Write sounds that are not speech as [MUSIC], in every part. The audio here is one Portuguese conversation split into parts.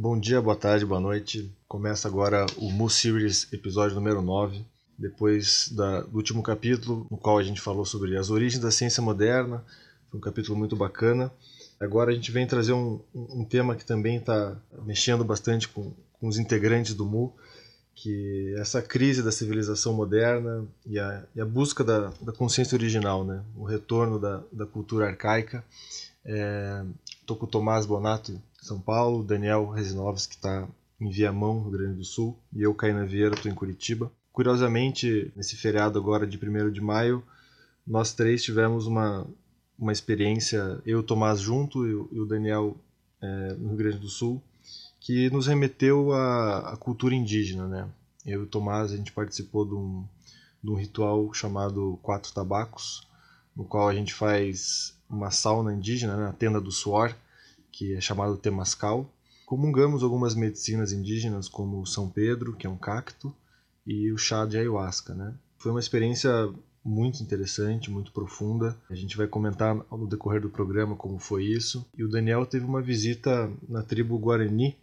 Bom dia, boa tarde, boa noite. Começa agora o Mu Series, episódio número 9. Depois da, do último capítulo, no qual a gente falou sobre as origens da ciência moderna. Foi um capítulo muito bacana. Agora a gente vem trazer um, um tema que também está mexendo bastante com, com os integrantes do MU, que é essa crise da civilização moderna e a, e a busca da, da, consciência original, né? o retorno da, da cultura arcaica. Estou é, com o Tomás Bonato, São Paulo, Daniel Resinovski, que está em Viamão, Rio Grande do Sul, e eu, Caína Vieira, estou em Curitiba. Curiosamente, nesse feriado agora de 1 de maio, nós três tivemos uma, uma experiência, eu e o Tomás junto e o Daniel é, no Rio Grande do Sul, que nos remeteu à, à, cultura indígena. Né? Eu e o Tomás, a gente participou de um, de um ritual chamado Quatro Tabacos, no qual a gente faz uma sauna indígena, né, a tenda do suor, que é chamado Temascal. Comungamos algumas medicinas indígenas, como o São Pedro, que é um cacto, e o chá de ayahuasca. Né? Foi uma experiência muito interessante, muito profunda. A gente vai comentar no decorrer do programa como foi isso. E o Daniel teve uma visita na tribo Guarani,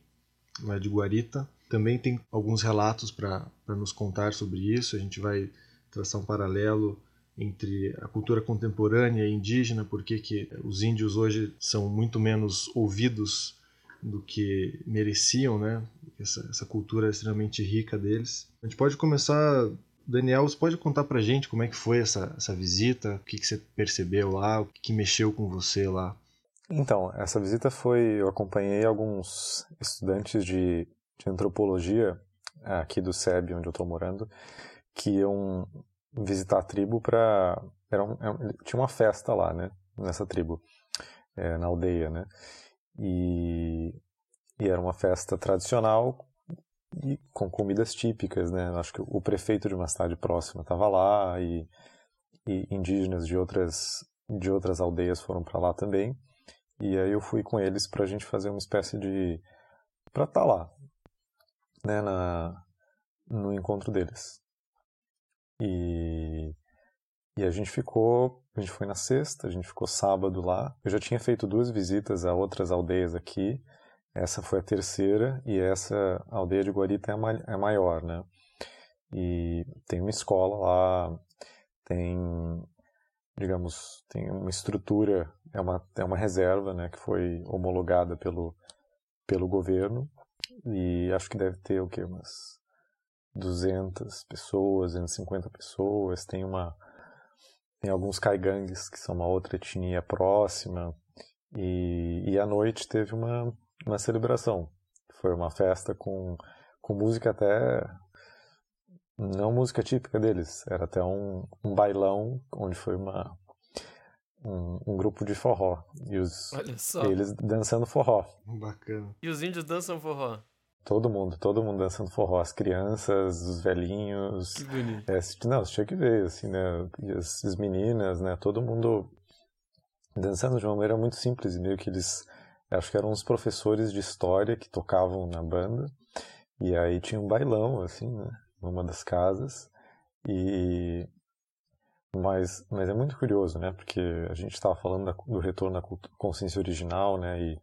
lá de Guarita. Também tem alguns relatos para nos contar sobre isso. A gente vai traçar um paralelo entre a cultura contemporânea e indígena, porque que os índios hoje são muito menos ouvidos do que mereciam, né? Essa, essa cultura extremamente rica deles. A gente pode começar Daniel, você pode contar pra gente como é que foi essa, essa visita? O que, que você percebeu lá? O que, que mexeu com você lá? Então, essa visita foi. Eu acompanhei alguns estudantes de, de antropologia aqui do SEB, onde eu estou morando, que iam visitar a tribo para. Um, tinha uma festa lá, né? Nessa tribo, é, na aldeia, né? E, e era uma festa tradicional e com comidas típicas, né? Acho que o prefeito de uma cidade próxima estava lá e, e, indígenas de outras de outras aldeias foram para lá também. E aí eu fui com eles para a gente fazer uma espécie de para estar tá lá, né? Na no encontro deles. E e a gente ficou, a gente foi na sexta, a gente ficou sábado lá. Eu já tinha feito duas visitas a outras aldeias aqui essa foi a terceira e essa aldeia de Guarita é ma é maior, né? E tem uma escola lá, tem, digamos, tem uma estrutura, é uma, é uma reserva, né, que foi homologada pelo, pelo governo e acho que deve ter o que umas 200 pessoas, 250 pessoas, tem uma tem alguns caigangues que são uma outra etnia próxima e, e à noite teve uma uma celebração. Foi uma festa com, com música até. Não música típica deles, era até um, um bailão onde foi uma, um, um, grupo de forró. E os, eles dançando forró. Bacana. E os índios dançam forró? Todo mundo, todo mundo dançando forró. As crianças, os velhinhos. Que bonito. É, não, você tinha que ver, assim, né? E as, as meninas, né? Todo mundo dançando de uma maneira muito simples, meio que eles acho que eram uns professores de história que tocavam na banda. E aí tinha um bailão, assim, né, numa das casas. E mas, mas é muito curioso, né? Porque a gente estava falando da, do retorno à consciência original, né? E,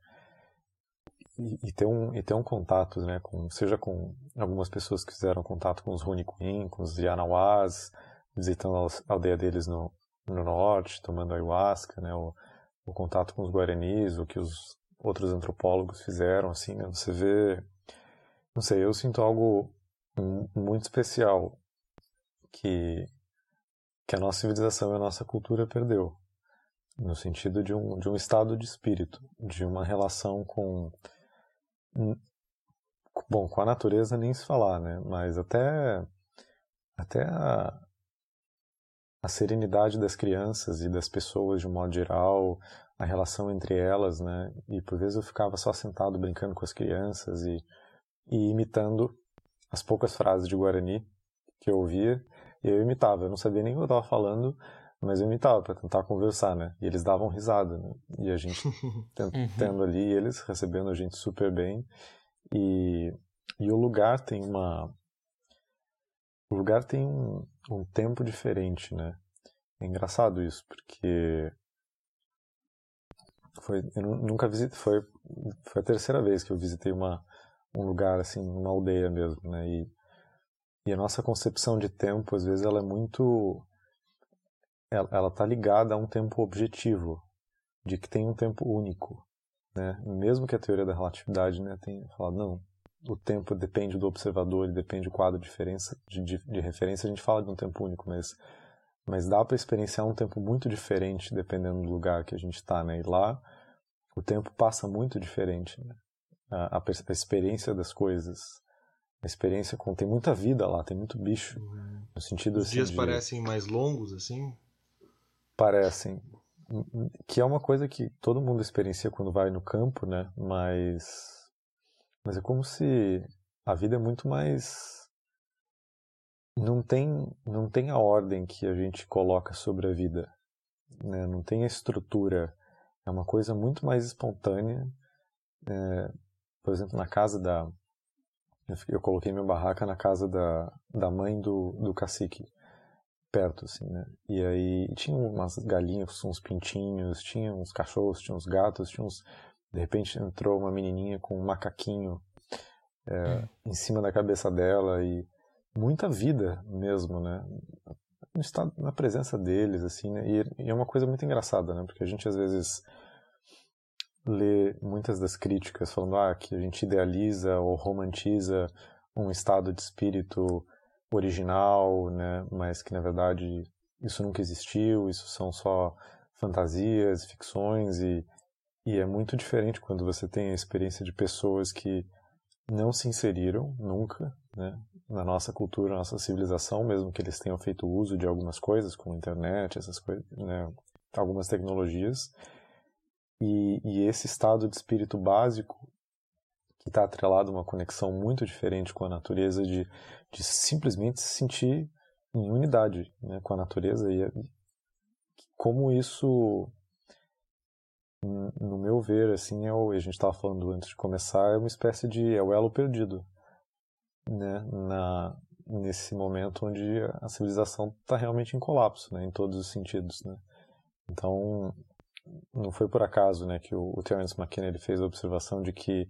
e, ter um, e ter um contato, né? Com, seja com algumas pessoas que fizeram contato com os Rune Queen, com os Yanawás, visitando a aldeia deles no, no norte, tomando ayahuasca, né? O, o contato com os Guaranis, o que os outros antropólogos fizeram, assim, né? Você vê, não sei, eu sinto algo muito especial que que a nossa civilização e a nossa cultura perdeu, no sentido de um de um estado de espírito, de uma relação com bom, com a natureza nem se falar, né? Mas até até a, a serenidade das crianças e das pessoas de um modo geral, a relação entre elas, né? E por vezes eu ficava só sentado brincando com as crianças e, e imitando as poucas frases de Guarani que eu ouvia, eu imitava. Eu não sabia nem o que eu estava falando, mas eu imitava para tentar conversar, né? E eles davam risada, né? E a gente [LAUGHS] uhum. tendo ali, eles recebendo a gente super bem. E, e o lugar tem uma o lugar tem um, um tempo diferente, né? É engraçado isso, porque foi, eu nunca visitei, foi, foi a terceira vez que eu visitei uma, um lugar assim, uma aldeia mesmo, né? E, e a nossa concepção de tempo, às vezes, ela é muito ela, ela tá ligada a um tempo objetivo, de que tem um tempo único, né? Mesmo que a teoria da relatividade, né, tenha falado não, o tempo depende do observador, ele depende do quadro de, diferença, de, de, de referência, a gente fala de um tempo único, mas mas dá para experienciar um tempo muito diferente dependendo do lugar que a gente está, né? E lá o tempo passa muito diferente, né? a, a, a, experiência das coisas, a experiência com tem muita vida lá, tem muito bicho, uhum. no sentido Os assim, dias de, parecem mais longos assim? Parecem, que é uma coisa que todo mundo experiencia quando vai no campo, né? Mas mas é como se a vida é muito mais não tem não tem a ordem que a gente coloca sobre a vida, né? Não tem a estrutura. É uma coisa muito mais espontânea. É, por exemplo, na casa da eu coloquei minha barraca na casa da, da mãe do, do cacique perto, assim, né? E aí tinha umas galinhas, uns pintinhos, tinha uns cachorros, tinha uns gatos, tinha uns... De repente entrou uma menininha com um macaquinho é, em cima da cabeça dela e muita vida mesmo, né? Está na presença deles, assim, né? E, e é uma coisa muito engraçada, né? Porque a gente às vezes lê muitas das críticas falando ah, que a gente idealiza ou romantiza um estado de espírito original, né, mas que na verdade isso nunca existiu, isso são só fantasias, ficções e, e é muito diferente quando você tem a experiência de pessoas que não se inseriram nunca né, na nossa cultura, na nossa civilização, mesmo que eles tenham feito uso de algumas coisas, como internet, essas coisas, né, algumas tecnologias, e, e esse estado de espírito básico que está atrelado a uma conexão muito diferente com a natureza, de, de simplesmente se sentir em unidade né, com a natureza e, e como isso, no meu ver, assim, é o, a gente estava falando antes de começar, é uma espécie de é o elo perdido, né, na nesse momento onde a civilização está realmente em colapso, né, em todos os sentidos, né. Então, não foi por acaso, né, que o, o Terence McKenna ele fez a observação de que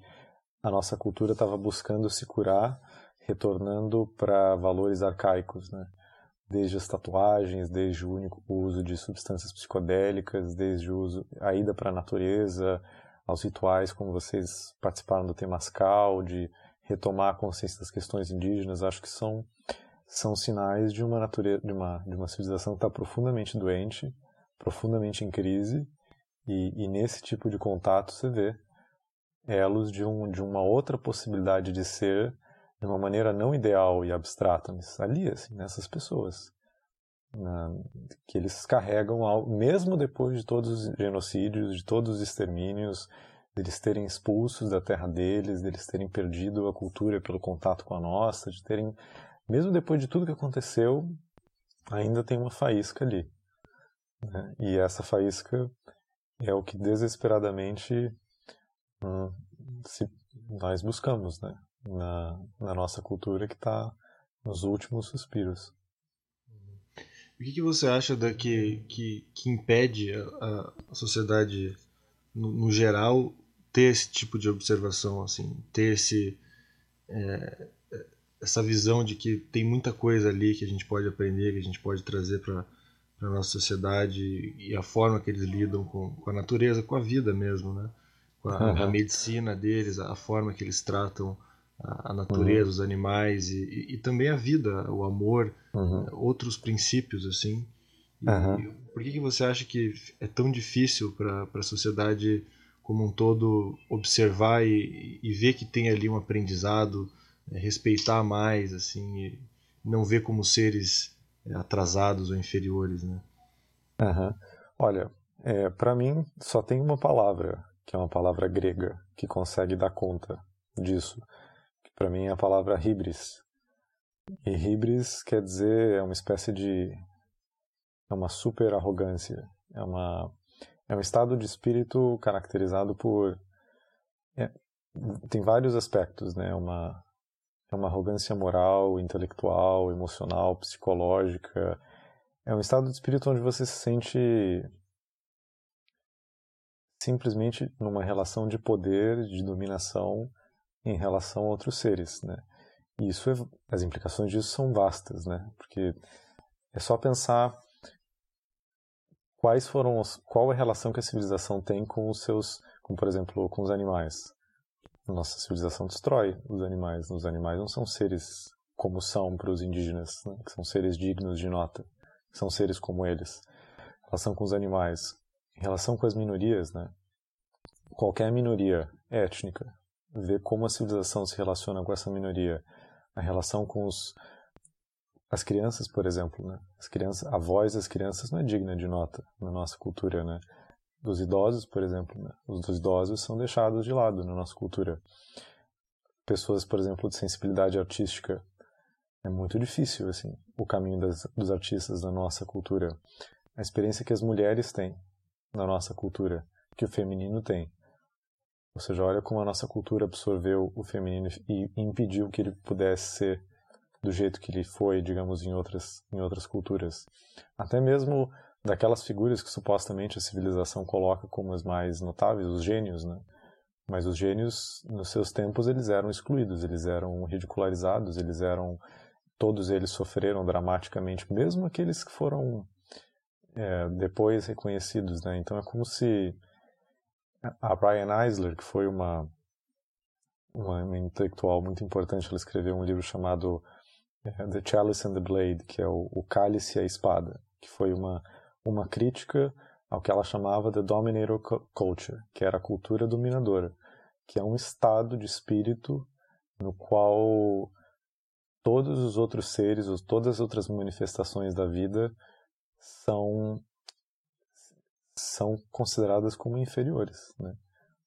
a nossa cultura estava buscando se curar, retornando para valores arcaicos, né? Desde as tatuagens, desde o, único, uso de substâncias psicodélicas, desde o uso, a ida para a natureza, aos rituais, como vocês participaram do Temascal, de retomar a consciência das questões indígenas, acho que são são sinais de uma natureza, de uma de uma civilização que está profundamente doente, profundamente em crise, e, e nesse tipo de contato você vê elos de, um, de uma outra possibilidade de ser de uma maneira não ideal e abstrata, ali, assim, nessas pessoas. Na, que eles carregam, ao, mesmo depois de todos os genocídios, de todos os extermínios, deles terem expulsos da terra deles, deles terem perdido a cultura pelo contato com a nossa, de terem, mesmo depois de tudo que aconteceu, ainda tem uma faísca ali. Né? E essa faísca é o que desesperadamente se nós buscamos, né? Na, na nossa cultura que está nos últimos suspiros. O que, que você acha da que, que, que impede a, a sociedade, no, no, geral, ter esse tipo de observação, assim, ter esse, é, essa visão de que tem muita coisa ali que a gente pode aprender, que a gente pode trazer para a nossa sociedade e a forma que eles lidam com, com a natureza, com a vida mesmo, né? A, uhum. a, medicina deles, a forma que eles tratam a, a natureza, uhum. os animais e, e, e, também a vida, o amor, uhum. outros princípios assim. E, por que, que você acha que é tão difícil para a sociedade como um todo observar e, e, ver que tem ali um aprendizado, é, respeitar mais, assim, não ver como seres é, atrasados ou inferiores, né? Olha, é, para mim só tem uma palavra que é uma palavra grega que consegue dar conta disso. Para mim é a palavra hibris. E hibris quer dizer é uma espécie de é uma super arrogância, é uma é um estado de espírito caracterizado por é, tem vários aspectos, né? É uma é uma arrogância moral, intelectual, emocional, psicológica. É um estado de espírito onde você se sente simplesmente numa relação de poder, de dominação em relação a outros seres, né? E isso é, as implicações disso são vastas, né? Porque é só pensar quais foram os, qual a relação que a civilização tem com os seus, como por exemplo, com os animais. Nossa civilização destrói os animais. Os animais não são seres como são para os indígenas, né? que são seres dignos de nota, são seres como eles. Em relação com os animais, em relação com as minorias, né? Qualquer minoria étnica, ver como a civilização se relaciona com essa minoria, a relação com os as crianças, por exemplo, né? As crianças, a voz das crianças não é digna de nota na nossa cultura, né? Dos idosos, por exemplo, né? os idosos são deixados de lado na nossa cultura. Pessoas, por exemplo, de sensibilidade artística é muito difícil, assim, o caminho das, dos artistas na nossa cultura. A experiência que as mulheres têm na nossa cultura, que o feminino tem. Ou seja, olha como a nossa cultura absorveu o feminino e impediu que ele pudesse ser do jeito que ele foi, digamos, em outras, em outras culturas. Até mesmo daquelas figuras que supostamente a civilização coloca como as mais notáveis, os gênios, né? Mas os gênios, nos seus tempos, eles eram excluídos, eles eram ridicularizados, eles eram. Todos eles sofreram dramaticamente, mesmo aqueles que foram é, depois reconhecidos, né? Então é como se a Brian Eisler, que foi uma, uma intelectual muito importante, ela escreveu um livro chamado é, the Chalice and the Blade, que é o, o cálice e a espada, que foi uma, uma crítica ao que ela chamava de Dominator Culture, que era a cultura dominadora, que é um estado de espírito no qual todos os outros seres, ou todas as outras manifestações da vida são são consideradas como inferiores, né?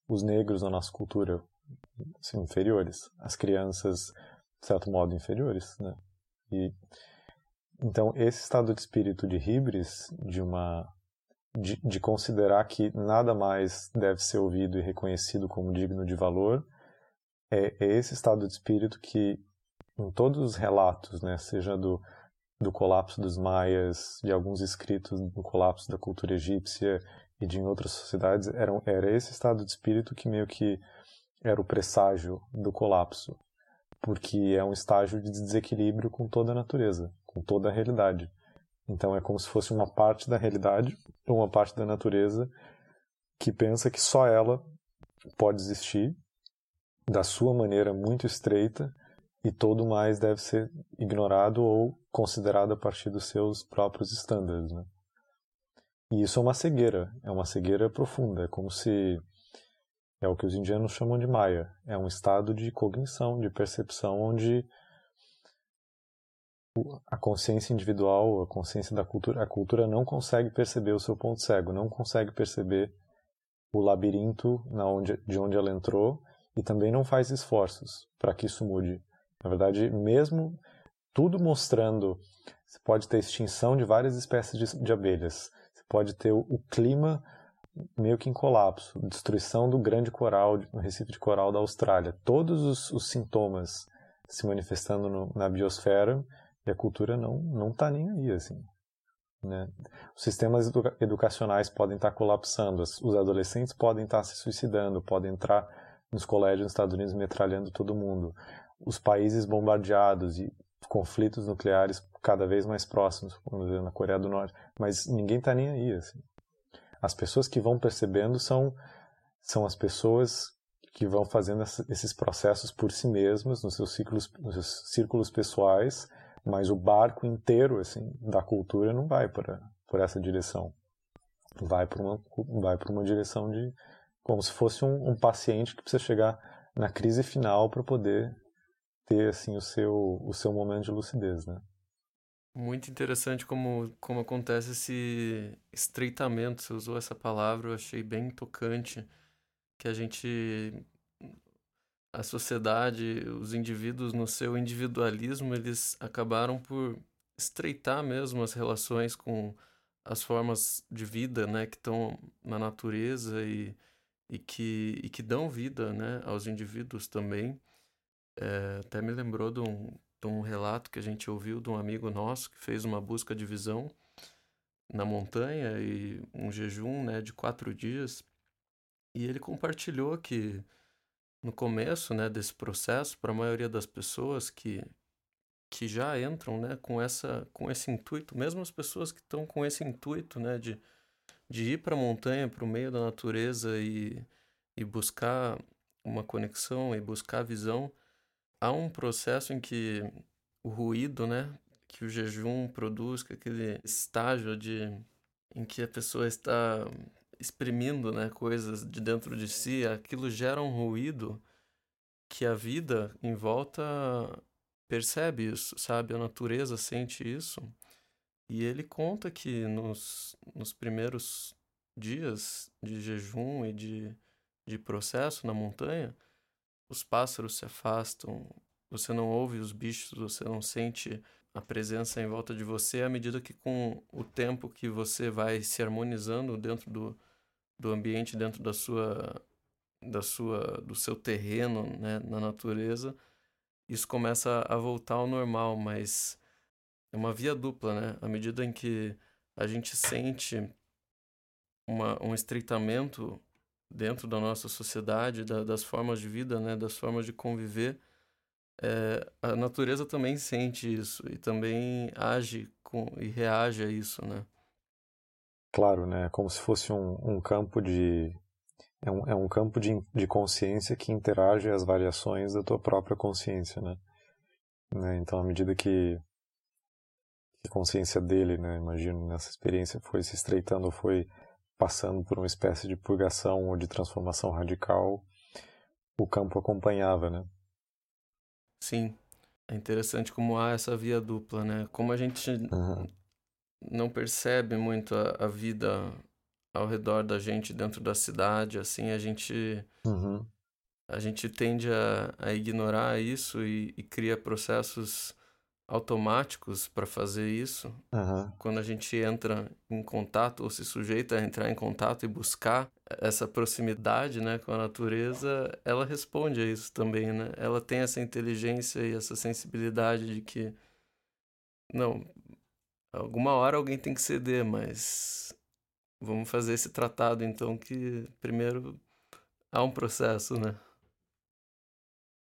Os negros na nossa cultura são inferiores, as crianças de certo modo inferiores, né? E, então, esse estado de espírito de hibris, de uma de, de, considerar que nada mais deve ser ouvido e reconhecido como digno de valor, é, é, esse estado de espírito que, em todos os relatos, né, seja do, do colapso dos maias, de alguns escritos do colapso da cultura egípcia e de outras sociedades, era, era esse estado de espírito que meio que era o presságio do colapso porque é um estágio de desequilíbrio com toda a natureza, com toda a realidade. Então é como se fosse uma parte da realidade uma parte da natureza que pensa que só ela pode existir da sua maneira muito estreita e todo mais deve ser ignorado ou considerado a partir dos seus próprios estándares. Né? E isso é uma cegueira, é uma cegueira profunda, é como se é o que os indianos chamam de Maya. É um estado de cognição, de percepção, onde a consciência individual, a consciência da cultura, a cultura não consegue perceber o seu ponto cego, não consegue perceber o labirinto na onde, de onde ela entrou e também não faz esforços para que isso mude. Na verdade, mesmo tudo mostrando, você pode ter extinção de várias espécies de, de abelhas, você pode ter o, o clima meio que em colapso, destruição do grande coral, no Recife de Coral da Austrália. Todos os, os sintomas se manifestando no, na biosfera e a cultura não não está nem aí assim. Né? Os sistemas educa educacionais podem estar tá colapsando, os adolescentes podem estar tá se suicidando, podem entrar nos colégios nos Estados Unidos metralhando todo mundo, os países bombardeados e conflitos nucleares cada vez mais próximos, como na Coreia do Norte, mas ninguém está nem aí assim. As pessoas que vão percebendo são, são as pessoas que vão fazendo esses processos por si mesmas, nos seus círculos, nos seus círculos pessoais, mas o barco inteiro assim da cultura não vai para por essa direção. Vai para uma vai para uma direção de como se fosse um, um paciente que precisa chegar na crise final para poder ter assim o seu o seu momento de lucidez, né? Muito interessante como, como acontece esse estreitamento. Você usou essa palavra, eu achei bem tocante. Que a gente. A sociedade, os indivíduos, no seu individualismo, eles acabaram por estreitar mesmo as relações com as formas de vida né, que estão na natureza e, e, que, e que dão vida né, aos indivíduos também. É, até me lembrou de um, de um relato que a gente ouviu de um amigo nosso que fez uma busca de visão na montanha e um jejum né, de quatro dias. E ele compartilhou que no começo, né, desse processo, para a maioria das pessoas que que já entram, né, com essa com esse intuito, mesmo as pessoas que estão com esse intuito, né, de, de ir para a montanha, para o meio da natureza e, e buscar uma conexão e buscar visão, há um processo em que o ruído, né, que o jejum produz, que aquele estágio de em que a pessoa está exprimindo, né, coisas de dentro de si, aquilo gera um ruído que a vida em volta percebe isso, sabe? A natureza sente isso. E ele conta que nos, nos primeiros dias de jejum e de, de processo na montanha, os pássaros se afastam, você não ouve os bichos, você não sente a presença em volta de você à medida que com o tempo que você vai se harmonizando dentro do, do ambiente, dentro da sua da sua do seu terreno, né, na natureza, isso começa a voltar ao normal, mas é uma via dupla, né? À medida em que a gente sente uma, um estreitamento dentro da nossa sociedade, da, das formas de vida, né, das formas de conviver, é, a natureza também sente isso e também age com, e reage a isso, né? Claro, né? Como se fosse um, um campo de é um, é um campo de, de consciência que interage às variações da tua própria consciência, né? né? Então, à medida que, que a consciência dele, né, imagino, nessa experiência foi se estreitando, foi passando por uma espécie de purgação ou de transformação radical, o campo acompanhava, né? Sim. É interessante como há essa via dupla, né? Como a gente uhum. não percebe muito a, a vida ao redor da gente dentro da cidade, assim, a gente uhum. a gente tende a, a ignorar isso e, e cria processos automáticos para fazer isso. Uhum. Quando a gente entra em contato ou se sujeita a entrar em contato e buscar essa proximidade, né, com a natureza, ela responde a isso também, né? Ela tem essa inteligência e essa sensibilidade de que não, alguma hora alguém tem que ceder, mas vamos fazer esse tratado então que primeiro há um processo, né?